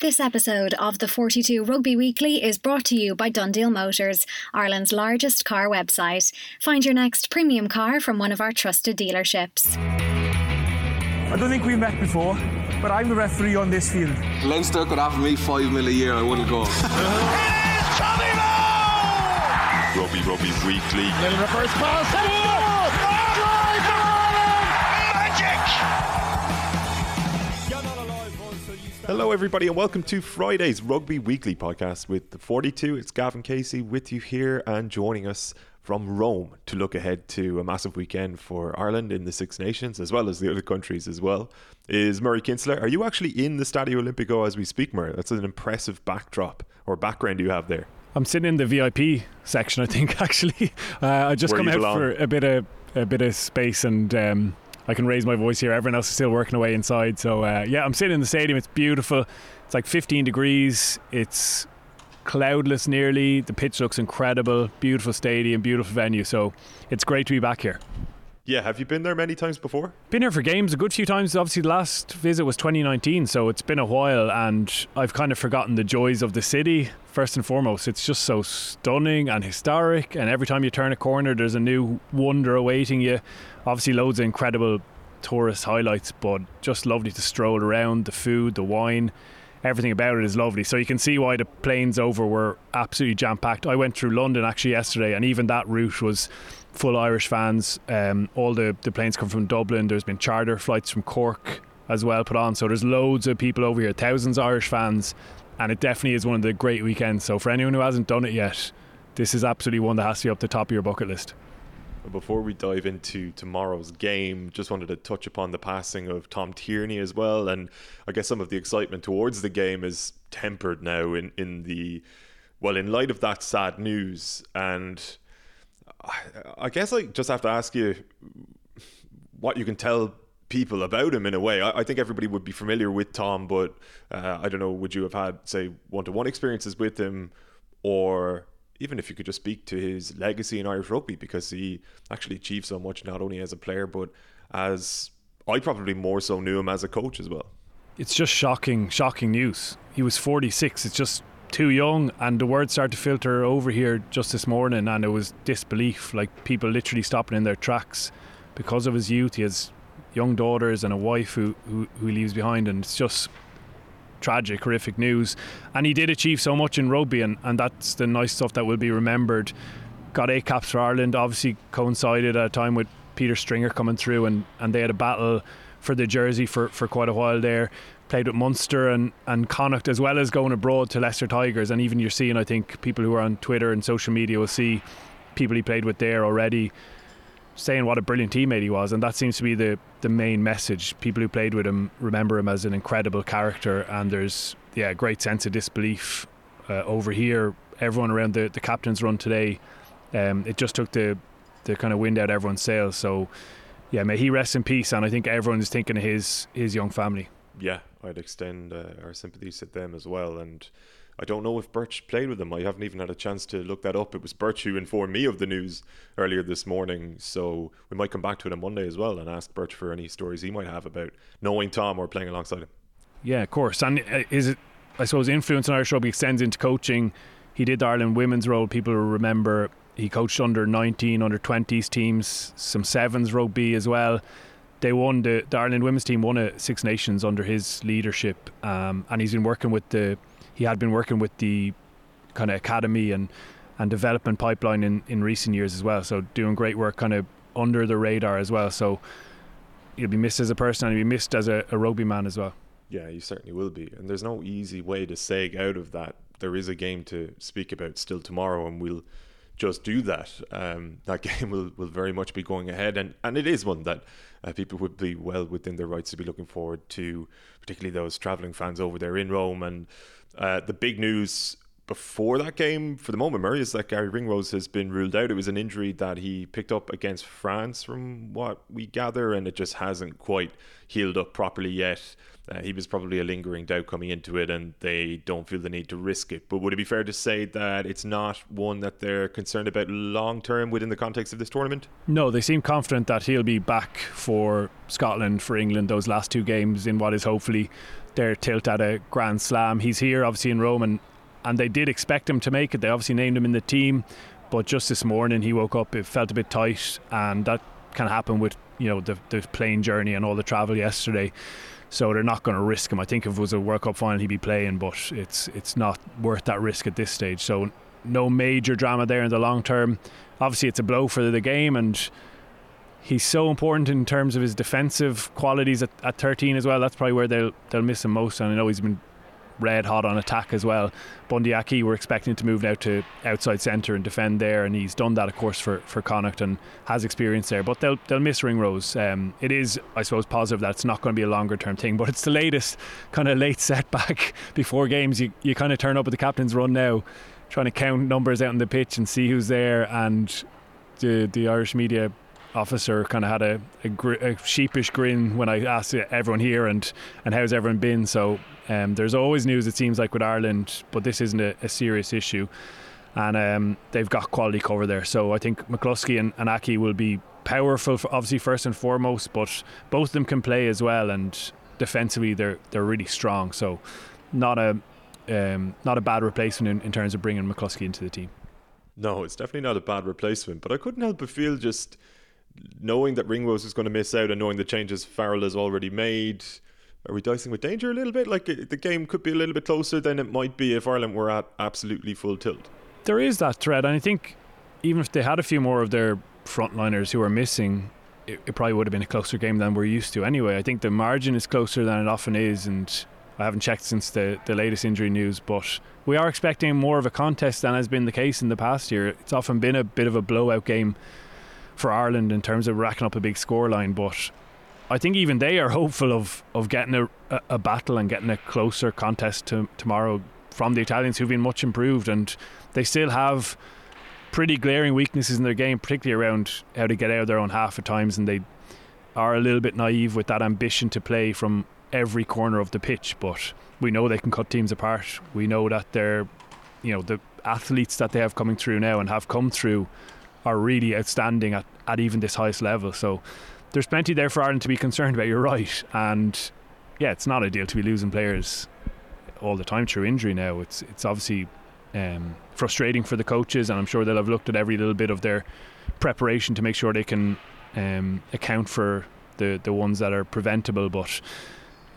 This episode of the 42 Rugby Weekly is brought to you by DoneDeal Motors, Ireland's largest car website. Find your next premium car from one of our trusted dealerships. I don't think we've met before, but I'm the referee on this field. Leinster could offer me five mil a year, I wouldn't go. Rugby Rugby Weekly. Little reverse pass. Hello, everybody, and welcome to Friday's Rugby Weekly podcast with the 42. It's Gavin Casey with you here and joining us from Rome to look ahead to a massive weekend for Ireland in the Six Nations, as well as the other countries as well, is Murray Kinsella. Are you actually in the Stadio Olimpico as we speak, Murray? That's an impressive backdrop or background you have there. I'm sitting in the VIP section, I think. Actually, uh, I just Where come out belong. for a bit of a bit of space, and um, I can raise my voice here. Everyone else is still working away inside, so uh, yeah, I'm sitting in the stadium. It's beautiful. It's like 15 degrees. It's cloudless nearly. The pitch looks incredible. Beautiful stadium, beautiful venue. So it's great to be back here. Yeah, have you been there many times before? Been here for games a good few times. Obviously, the last visit was 2019, so it's been a while, and I've kind of forgotten the joys of the city. First and foremost, it's just so stunning and historic, and every time you turn a corner, there's a new wonder awaiting you. Obviously, loads of incredible tourist highlights, but just lovely to stroll around. The food, the wine, everything about it is lovely. So you can see why the planes over were absolutely jam packed. I went through London actually yesterday, and even that route was full Irish fans. Um, all the, the planes come from Dublin. There's been charter flights from Cork as well put on. So there's loads of people over here, thousands of Irish fans, and it definitely is one of the great weekends. So for anyone who hasn't done it yet, this is absolutely one that has to be up the top of your bucket list. Before we dive into tomorrow's game, just wanted to touch upon the passing of Tom Tierney as well, and I guess some of the excitement towards the game is tempered now in in the well in light of that sad news, and I, I guess I just have to ask you what you can tell people about him in a way. I, I think everybody would be familiar with Tom, but uh, I don't know. Would you have had say one to one experiences with him, or even if you could just speak to his legacy in Irish rugby because he actually achieved so much not only as a player but as I probably more so knew him as a coach as well. It's just shocking, shocking news. He was 46. It's just too young, and the words started to filter over here just this morning, and it was disbelief. Like people literally stopping in their tracks because of his youth. He has young daughters and a wife who, who, who leaves behind, and it's just tragic, horrific news. And he did achieve so much in rugby, and, and that's the nice stuff that will be remembered. Got eight caps for Ireland, obviously coincided at a time with Peter Stringer coming through, and, and they had a battle for the jersey for, for quite a while there. Played with Munster and, and Connacht, as well as going abroad to Leicester Tigers. And even you're seeing, I think, people who are on Twitter and social media will see people he played with there already saying what a brilliant teammate he was, and that seems to be the the main message. People who played with him remember him as an incredible character, and there's yeah, a great sense of disbelief uh, over here. Everyone around the the captain's run today, um, it just took the the kind of wind out everyone's sails. So yeah, may he rest in peace, and I think everyone is thinking of his his young family. Yeah, I'd extend uh, our sympathies to them as well. And I don't know if Birch played with him. I haven't even had a chance to look that up. It was Birch who informed me of the news earlier this morning. So we might come back to it on Monday as well and ask Birch for any stories he might have about knowing Tom or playing alongside him. Yeah, of course. And uh, is it? I suppose influence in Irish rugby extends into coaching. He did the Ireland women's role. People remember he coached under 19, under 20s teams, some sevens rugby as well. They won the, the Ireland women's team won a Six Nations under his leadership, um, and he's been working with the. He had been working with the kind of academy and and development pipeline in, in recent years as well. So doing great work, kind of under the radar as well. So he'll be missed as a person and he'll be missed as a, a rugby man as well. Yeah, you certainly will be. And there's no easy way to seg out of that. There is a game to speak about still tomorrow, and we'll just do that. Um, that game will, will very much be going ahead, and, and it is one that uh, people would be well within their rights to be looking forward to, particularly those travelling fans over there in Rome. And uh, the big news before that game, for the moment, Murray is that Garry Ringrose has been ruled out. It was an injury that he picked up against France, from what we gather, and it just hasn't quite healed up properly yet. Uh, he was probably a lingering doubt coming into it, and they don't feel the need to risk it. But would it be fair to say that it's not one that they're concerned about long term within the context of this tournament? No, they seem confident that he'll be back for Scotland, for England, those last two games in what is hopefully their tilt at a Grand Slam. He's here, obviously, in Rome, and and they did expect him to make it. They obviously named him in the team, but just this morning he woke up, it felt a bit tight, and that can happen with you know the the plane journey and all the travel yesterday. So they're not going to risk him. I think if it was a World Cup final, he'd be playing, but it's it's not worth that risk at this stage. So no major drama there in the long term. Obviously, it's a blow for the game, and he's so important in terms of his defensive qualities at, at 13 as well. That's probably where they'll they'll miss him most. And I know he's been red hot on attack as well. Bundee Aki, we're expecting to move now to outside centre and defend there, and he's done that, of course, for for Connacht and has experience there. But they'll they'll miss Ringrose. Um, it is, I suppose, positive that it's not going to be a longer term thing, but it's the latest kind of late setback before games. You you kind of turn up at the captain's run now, trying to count numbers out on the pitch and see who's there, and the the Irish media officer kind of had a, a, gr- a, sheepish grin when I asked everyone here and, and how's everyone been. So um, there's always news, it seems like, with Ireland, but this isn't a, a serious issue. And um, they've got quality cover there. So I think McCloskey and, and Aki will be powerful, obviously, first and foremost, but both of them can play as well. And defensively, they're, they're really strong. So not a, um, not a bad replacement in, in terms of bringing McCloskey into the team. No, it's definitely not a bad replacement, but I couldn't help but feel just knowing that Ringrose is going to miss out and knowing the changes Farrell has already made are we dicing with danger a little bit? Like the game could be a little bit closer than it might be if Ireland were at absolutely full tilt. There is that threat, and I think even if they had a few more of their frontliners who are missing, it, it, probably would have been a closer game than we're used to. Anyway, I think the margin is closer than it often is, and I haven't checked since the, the latest injury news, but we are expecting more of a contest than has been the case in the past year. It's often been a bit of a blowout game for Ireland in terms of racking up a big scoreline, but I think even they are hopeful of of getting a, a, battle and getting a closer contest to tomorrow from the Italians, who've been much improved, and they still have pretty glaring weaknesses in their game, particularly around how to get out of their own half at times, and they are a little bit naive with that ambition to play from every corner of the pitch. But we know they can cut teams apart. We know that they're, you know, the athletes that they have coming through now and have come through are really outstanding at, at even this highest level. So there's plenty there for Ireland to be concerned about. You're right, and yeah, it's not ideal to be losing players all the time through injury. Now it's it's obviously um, frustrating for the coaches, and I'm sure they'll have looked at every little bit of their preparation to make sure they can um, account for the the ones that are preventable. But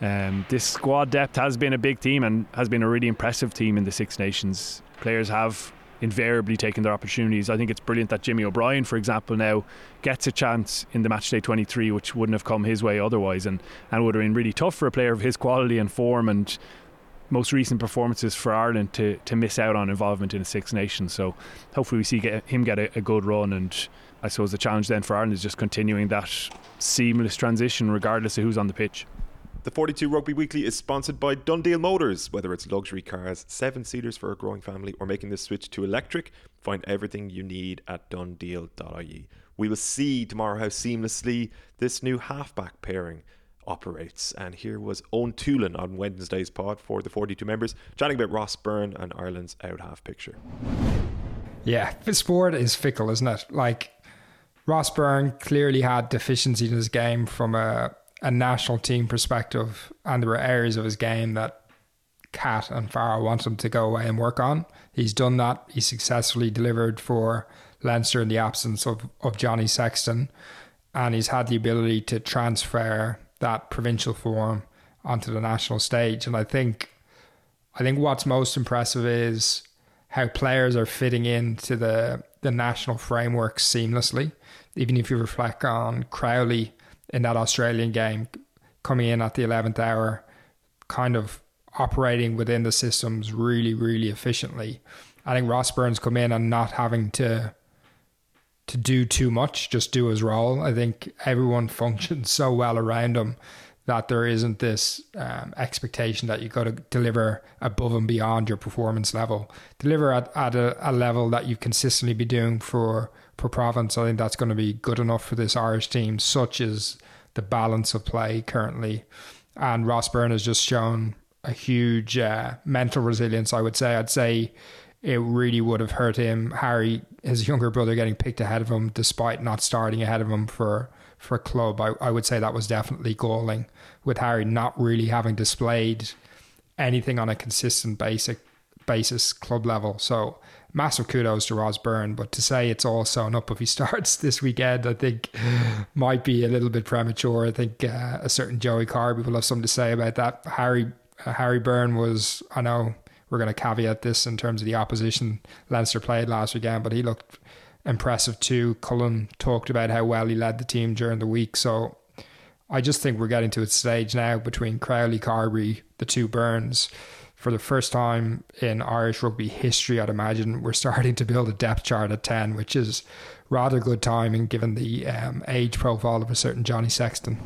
um, this squad depth has been a big team and has been a really impressive team in the Six Nations. Players have invariably taking their opportunities. I think it's brilliant that Jimmy O'Brien, for example, now gets a chance in the matchday 23, which wouldn't have come his way otherwise, and, and would have been really tough for a player of his quality and form and most recent performances for Ireland to, to miss out on involvement in the Six Nations. So hopefully we see get, him get a, a good run and I suppose the challenge then for Ireland is just continuing that seamless transition regardless of who's on the pitch. The 42 Rugby Weekly is sponsored by DoneDeal Motors. Whether it's luxury cars, seven seaters for a growing family, or making the switch to electric, find everything you need at donedeal.ie. We will see tomorrow how seamlessly this new halfback pairing operates. And here was Eoin Toolan on Wednesday's pod for the 42 members, chatting about Ross Byrne and Ireland's out half picture. Yeah, sport is fickle, isn't it? Like, Ross Byrne clearly had deficiencies in his game from a a national team perspective, and there were areas of his game that Catt and Farrell want him to go away and work on. He's done that. He successfully delivered for Leinster in the absence of, of Johnny Sexton, and he's had the ability to transfer that provincial form onto the national stage. And I think, I think what's most impressive is how players are fitting into the the national framework seamlessly. Even if you reflect on Crowley in that Australian game, coming in at the 11th hour, kind of operating within the systems really, really efficiently. I think Ross Byrne's come in and not having to to do too much, just do his role. I think everyone functions so well around him that there isn't this um, expectation that you've got to deliver above and beyond your performance level. Deliver at, at a, a level that you consistently be doing for for Province. I think that's going to be good enough for this Irish team, such as the balance of play currently. And Ross Byrne has just shown a huge uh, mental resilience. I would say. I'd say it really would have hurt him. Harry, his younger brother, getting picked ahead of him, despite not starting ahead of him for for club. I, I would say that was definitely galling with Harry not really having displayed anything on a consistent basic basis club level. So massive kudos to Ross Byrne, but to say it's all sewn up if he starts this weekend, I think might be a little bit premature. I think uh, a certain Joey Carbery will have something to say about that. Harry uh, Harry Byrne was, I know we're going to caveat this in terms of the opposition Leinster played last weekend, but he looked impressive too. Cullen talked about how well he led the team during the week. So I just think we're getting to a stage now between Crowley, Carbery, the two Byrnes. For the first time in Irish rugby history, I'd imagine we're starting to build a depth chart at 10, which is rather good timing given the um, age profile of a certain Johnny Sexton.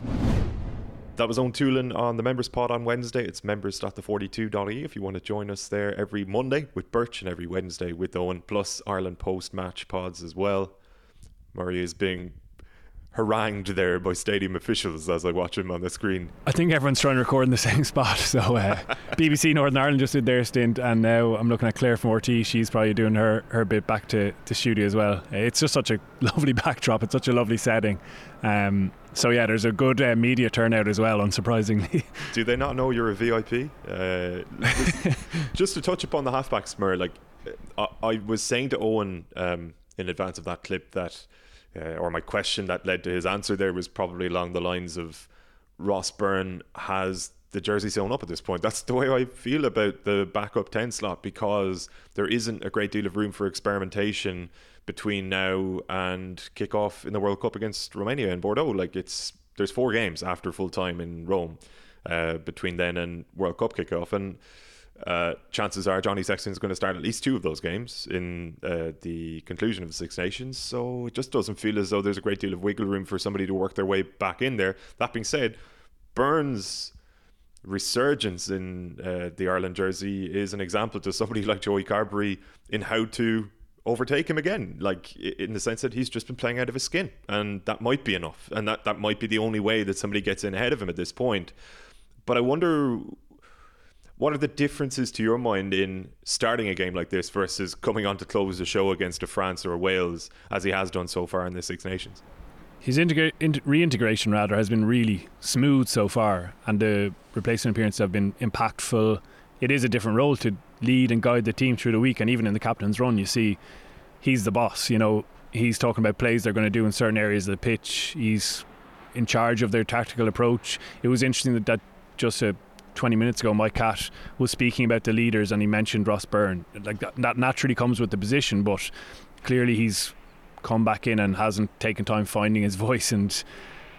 That was Eoin Toolan on the members pod on Wednesday. It's members.the42.e if you want to join us there every Monday with Birch and every Wednesday with Eoin, plus Ireland post match pods as well. Murray is being harangued there by stadium officials as I watch him on the screen. I think everyone's trying to record in the same spot. So uh, BBC Northern Ireland just did their stint, and now I'm looking at Claire from RT. She's probably doing her, her bit back to, to studio as well. It's just such a lovely backdrop. It's such a lovely setting. Um, so yeah, there's a good uh, media turnout as well, unsurprisingly. Do they not know you're a VIP? Uh, just to touch upon the halfbacks, Mer, like I, I, was saying to Eoin um, in advance of that clip that uh, or my question that led to his answer there was probably along the lines of Ross Byrne has the jersey sewn up at this point. That's the way I feel about the backup 10 slot because there isn't a great deal of room for experimentation between now and kickoff in the World Cup against Romania in Bordeaux. Like it's there's four games after full time in Rome uh, between then and World Cup kickoff and uh, chances are Johnny Sexton is going to start at least two of those games in uh, the conclusion of the Six Nations. So it just doesn't feel as though there's a great deal of wiggle room for somebody to work their way back in there. That being said, Byrne's resurgence in uh, the Ireland jersey is an example to somebody like Joey Carbery in how to overtake him again like in the sense that he's just been playing out of his skin and that might be enough and that that might be the only way that somebody gets in ahead of him at this point but I wonder what are the differences to your mind in starting a game like this versus coming on to close the show against a France or Wales as he has done so far in the Six Nations? His integra- in- reintegration rather has been really smooth so far, and the replacement appearances have been impactful. It is a different role to lead and guide the team through the week, and even in the captain's run, you see he's the boss. You know, he's talking about plays they're going to do in certain areas of the pitch. He's in charge of their tactical approach. It was interesting that, that just a 20 minutes ago, Mike Catt was speaking about the leaders and he mentioned Ross Byrne. Like that, that naturally comes with the position, but clearly he's come back in and hasn't taken time finding his voice and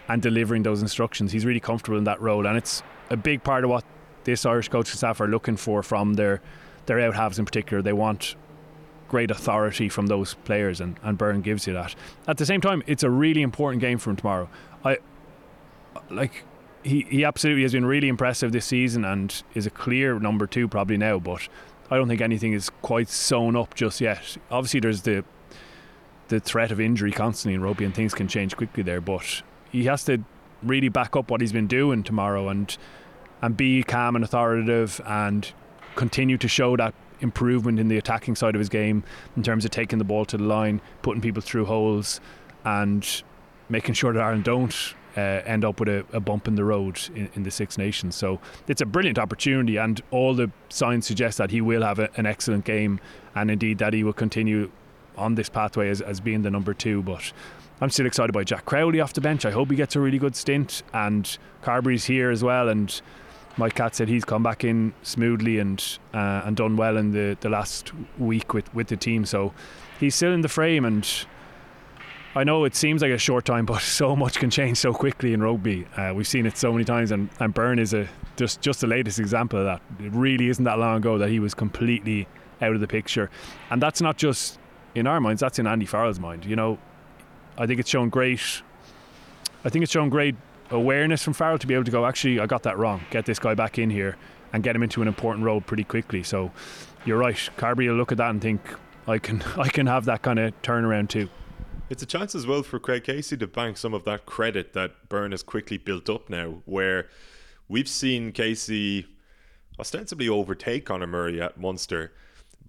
and delivering those instructions. He's really comfortable in that role, and it's a big part of what this Irish coaching staff are looking for from their their out halves in particular. They want great authority from those players, and, and Byrne gives you that. At the same time, it's a really important game for him tomorrow. I like he, he absolutely has been really impressive this season and is a clear number two probably now, but I don't think anything is quite sewn up just yet. Obviously, there's the the threat of injury constantly in rugby, and things can change quickly there. But he has to really back up what he's been doing tomorrow and and be calm and authoritative and continue to show that improvement in the attacking side of his game in terms of taking the ball to the line, putting people through holes, and making sure that Ireland don't uh, end up with a, a, bump in the road in, in, the Six Nations. So it's a brilliant opportunity, and all the signs suggest that he will have a, an excellent game, and indeed that he will continue on this pathway as, as being the number two. But I'm still excited by Jack Crowley off the bench. I hope he gets a really good stint, and Carbery's here as well, and. Mike Catt said he's come back in smoothly and uh, and done well in the, the last week with, with the team. So he's still in the frame and I know it seems like a short time, but so much can change so quickly in rugby. Uh, we've seen it so many times, and, and Byrne is a just just the latest example of that. It really isn't that long ago that he was completely out of the picture, and that's not just in our minds. That's in Andy Farrell's mind. You know, I think it's shown great. I think it's shown great awareness from Farrell to be able to go, actually, I got that wrong. Get this guy back in here and get him into an important role pretty quickly. So you're right. Carbery will look at that and think, I can, I can have that kind of turnaround too. It's a chance as well for Craig Casey to bank some of that credit that Byrne has quickly built up now, where we've seen Casey ostensibly overtake Conor Murray at Munster.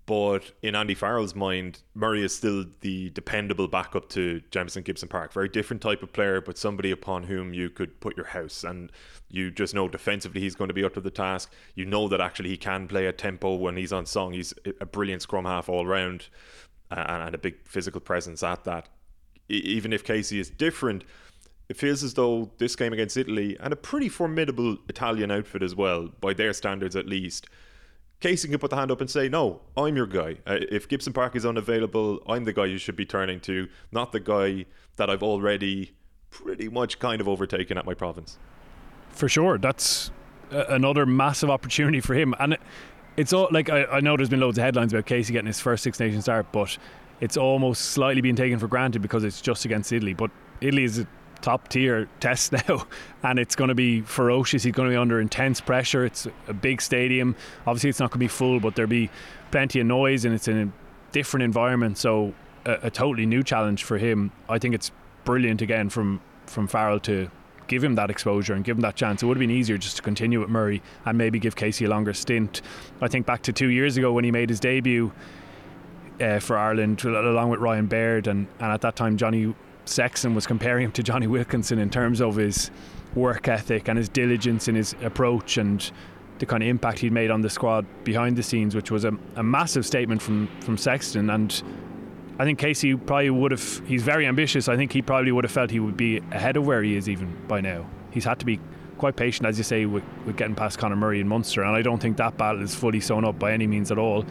But in Andy Farrell's mind, Murray is still the dependable backup to Jamison Gibson Park. Very different type of player, but somebody upon whom you could put your house. And you just know defensively he's going to be up to the task. You know that actually he can play a tempo when he's on song. He's a brilliant scrum half all round uh, and a big physical presence at that. Even if Casey is different, it feels as though this game against Italy and a pretty formidable Italian outfit as well, by their standards at least. Casey can put the hand up and say, No, I'm your guy. Uh, if Gibson Park is unavailable, I'm the guy you should be turning to, not the guy that I've already pretty much kind of overtaken at my province. For sure. That's another massive opportunity for him. And it's all like I, I know there's been loads of headlines about Casey getting his first Six Nations start, but it's almost slightly being taken for granted because it's just against Italy. But Italy is a top tier test now, and it's going to be ferocious. He's going to be under intense pressure. It's a big stadium. Obviously, it's not going to be full, but there'll be plenty of noise, and it's in a different environment. So, a, a totally new challenge for him. I think it's brilliant again from from Farrell to give him that exposure and give him that chance. It would have been easier just to continue with Murray and maybe give Casey a longer stint. I think back to two years ago when he made his debut. Uh, for Ireland, along with Ryan Baird, and, and at that time Johnny Sexton was comparing him to Jonny Wilkinson in terms of his work ethic and his diligence in his approach and the kind of impact he'd made on the squad behind the scenes, which was a, a massive statement from, from Sexton. And I think Casey probably would have, he's very ambitious. I think he probably would have felt he would be ahead of where he is even by now. He's had to be quite patient, as you say, with, with getting past Conor Murray and Munster. And I don't think that battle is fully sewn up by any means at all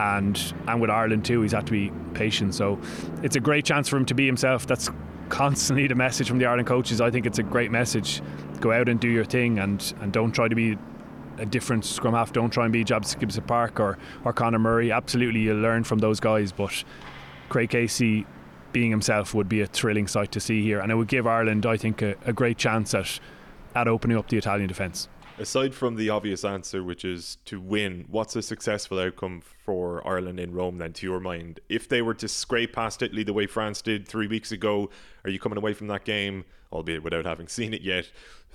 and and with Ireland too, he's had to be patient. So it's a great chance for him to be himself. That's constantly the message from the Ireland coaches. I think it's a great message. Go out and do your thing, and and don't try to be a different scrum half. Don't try and be Jabs Gibson Park or or Conor Murray. Absolutely, you learn from those guys, but Craig Casey being himself would be a thrilling sight to see here, and it would give Ireland, I think, a, a great chance at at opening up the Italian defence aside from the obvious answer, which is to win, what's a successful outcome for Ireland in Rome then, to your mind? If they were to scrape past Italy the way France did three weeks ago, are you coming away from that game, albeit without having seen it yet,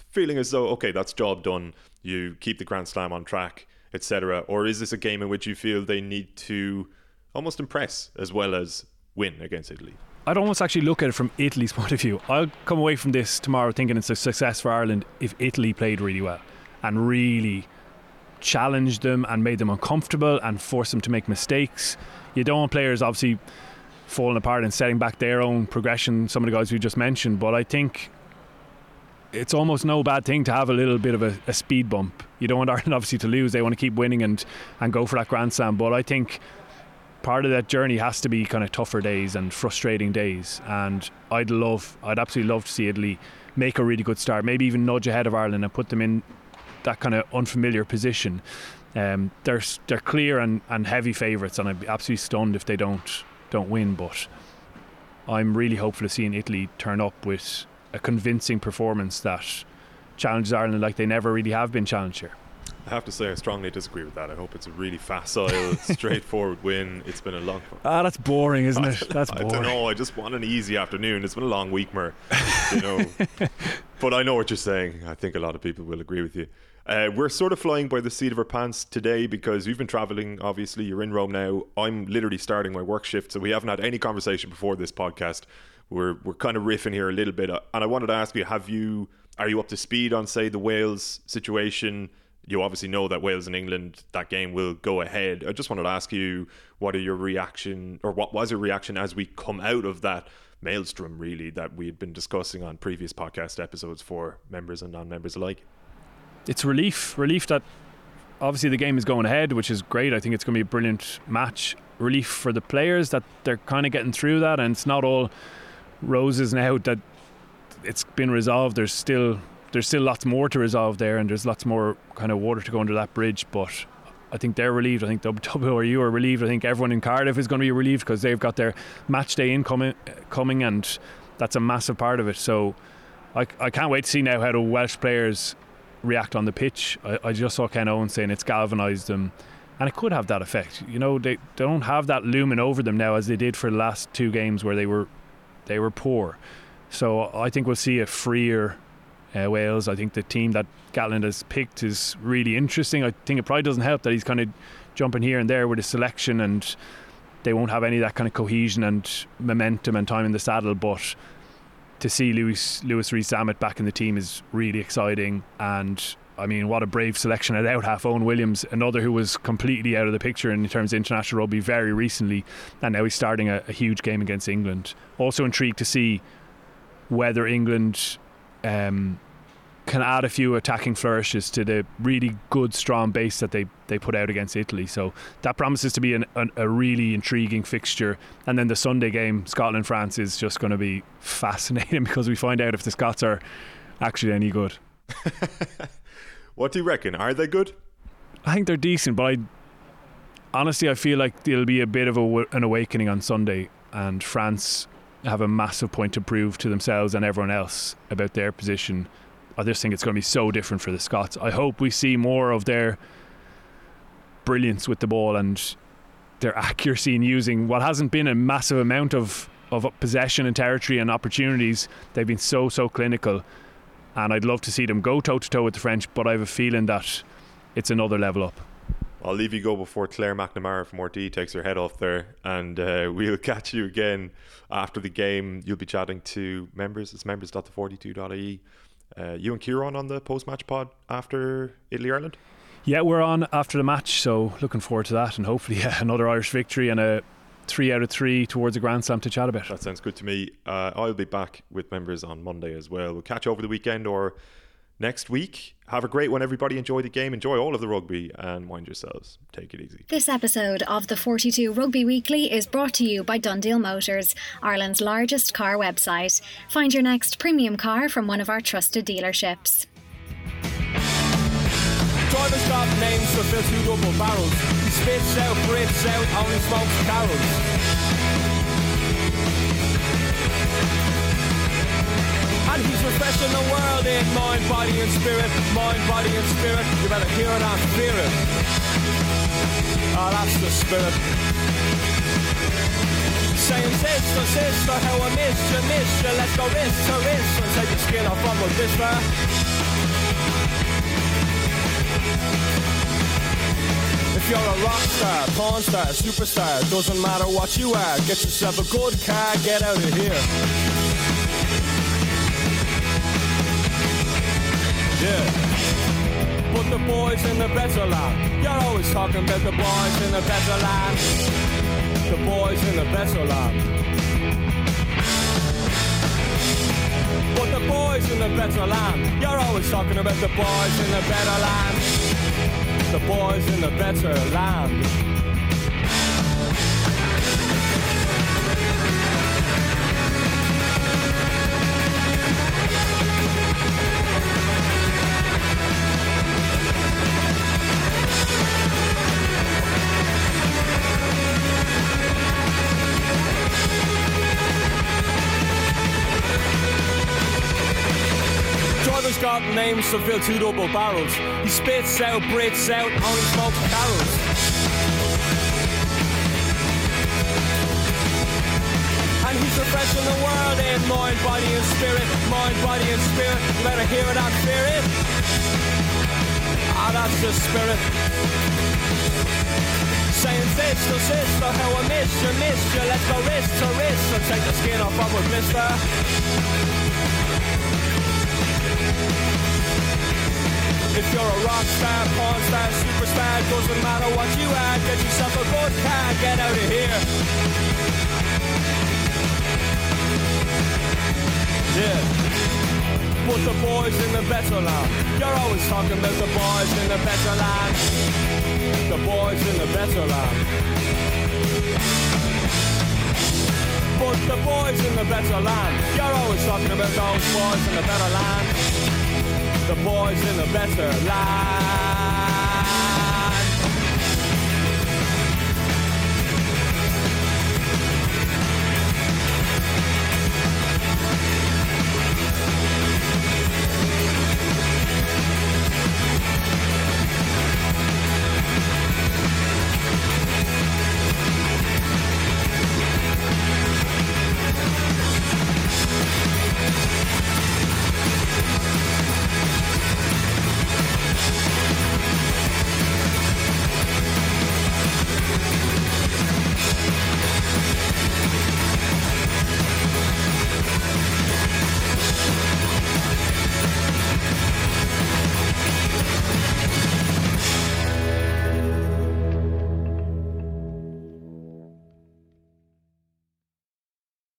feeling as though, okay, that's job done, you keep the Grand Slam on track, etc.? Or is this a game in which you feel they need to almost impress as well as win against Italy? I'd almost actually look at it from Italy's point of view. I'll come away from this tomorrow thinking it's a success for Ireland if Italy played really well and really challenged them and made them uncomfortable and forced them to make mistakes. You don't want players obviously falling apart and setting back their own progression, some of the guys we just mentioned, but I think it's almost no bad thing to have a little bit of a, a, speed bump. You don't want Ireland obviously to lose. They want to keep winning and, and go for that Grand Slam. But I think part of that journey has to be kind of tougher days and frustrating days. And I'd love, I'd absolutely love to see Italy make a really good start, maybe even nudge ahead of Ireland and put them in that kind of unfamiliar position. Um, they're they're clear and, and heavy favourites, and I'd be absolutely stunned if they don't don't win. But I'm really hopeful of seeing Italy turn up with a convincing performance that challenges Ireland like they never really have been challenged here. I have to say, I strongly disagree with that. I hope it's a really facile, straightforward win. It's been a long. Ah, that's boring, isn't it? That's boring. I don't know. I just want an easy afternoon. It's been a long week, Mer. You know, but I know what you're saying. I think a lot of people will agree with you. Uh, we're sort of flying by the seat of our pants today because you've been traveling. Obviously, you're in Rome now. I'm literally starting my work shift, so we haven't had any conversation before this podcast. We're we're kind of riffing here a little bit, and I wanted to ask you: Have you are you up to speed on say the Wales situation? you obviously know that Wales and England that game will go ahead. I just wanted to ask you what are your reaction or what was your reaction as we come out of that maelstrom really that we had been discussing on previous podcast episodes for members and non-members alike. It's relief, relief that obviously the game is going ahead, which is great. I think it's going to be a brilliant match. Relief for the players that they're kind of getting through that, and it's not all roses now that it's been resolved. There's still there's still lots more to resolve there, and there's lots more kind of water to go under that bridge. But I think they're relieved. I think WRU are relieved. I think everyone in Cardiff is going to be relieved because they've got their match day incoming, coming, and that's a massive part of it. So I, I can't wait to see now how the Welsh players react on the pitch. I, I just saw Ken Owen saying it's galvanised them, and it could have that effect. You know, they, don't have that looming over them now as they did for the last two games where they were they were poor. So I think we'll see a freer uh, Wales. I think the team that Gatland has picked is really interesting. I think it probably doesn't help that he's kind of jumping here and there with his selection, and they won't have any of that kind of cohesion and momentum and time in the saddle. But to see Louis Louis Rees-Zammit back in the team is really exciting, and I mean, what a brave selection at out half. Owen Williams, another who was completely out of the picture in terms of international rugby very recently, and now he's starting a, a huge game against England. Also intrigued to see whether England um, can add a few attacking flourishes to the really good, strong base that they, they put out against Italy. So that promises to be an, an, a really intriguing fixture. And then the Sunday game, Scotland France, is just going to be fascinating because we find out if the Scots are actually any good. what do you reckon? Are they good? I think they're decent, but I honestly I feel like there'll be a bit of a, an awakening on Sunday, and France have a massive point to prove to themselves and everyone else about their position. I just think it's going to be so different for the Scots. I hope we see more of their brilliance with the ball and their accuracy in using what hasn't been a massive amount of of possession and territory and opportunities. They've been so so clinical, and I'd love to see them go toe to toe with the French. But I have a feeling that it's another level up. I'll leave you go before Claire McNamara from RT takes her head off there, and uh, we'll catch you again after the game. You'll be chatting to members. It's members.the42.ie. Uh, you and Kieran on the post match pod after Italy Ireland? Yeah, we're on after the match, so looking forward to that, and hopefully yeah, another Irish victory and a three out of three towards a Grand Slam to chat about. That sounds good to me. Uh, I'll be back with members on Monday as well. We'll catch you over the weekend or next week. Have a great one, everybody. Enjoy the game, enjoy all of the rugby, and mind yourselves. Take it easy. This episode of the 42 Rugby Weekly is brought to you by DoneDeal Motors, Ireland's largest car website. Find your next premium car from one of our trusted dealerships. Drivers got names for two double barrels. He spits out, breathes out, only smokes carols. He's refreshing the world in mind, body and spirit. Mind, body and spirit. You better hear it and fear it. Oh, that's the spirit. Saying sister, sister, how I miss you, miss you. Let's go wrist to wrist and take your skin off from a whisper. If you're a rock star, porn star, superstar, doesn't matter what you are, get yourself a good car, get out of here. Yeah. But the boys in the better land, you're always talking about the boys in the better land. The boys in the better land. But the boys in the better land, you're always talking about the boys in the better land. The boys in the better land. Got names to fill two double barrels. He spits out, breathes out, only smokes carols. And he's refreshing the world in mind, body and spirit. Mind, body and spirit. You better hear it and fear it. Ah, that's the spirit. Saying sister, sister, how I miss you, miss you. Let's go wrist to wrist and take the skin off of a blister. If you're a rock star, porn star, superstar, doesn't matter what you are, get yourself a good car, get out of here. Yeah. But the boys in the better land, you're always talking about the boys in the better land. The boys in the better land. But the boys in the better land, you're always talking about those boys in the better land the boys in the better life.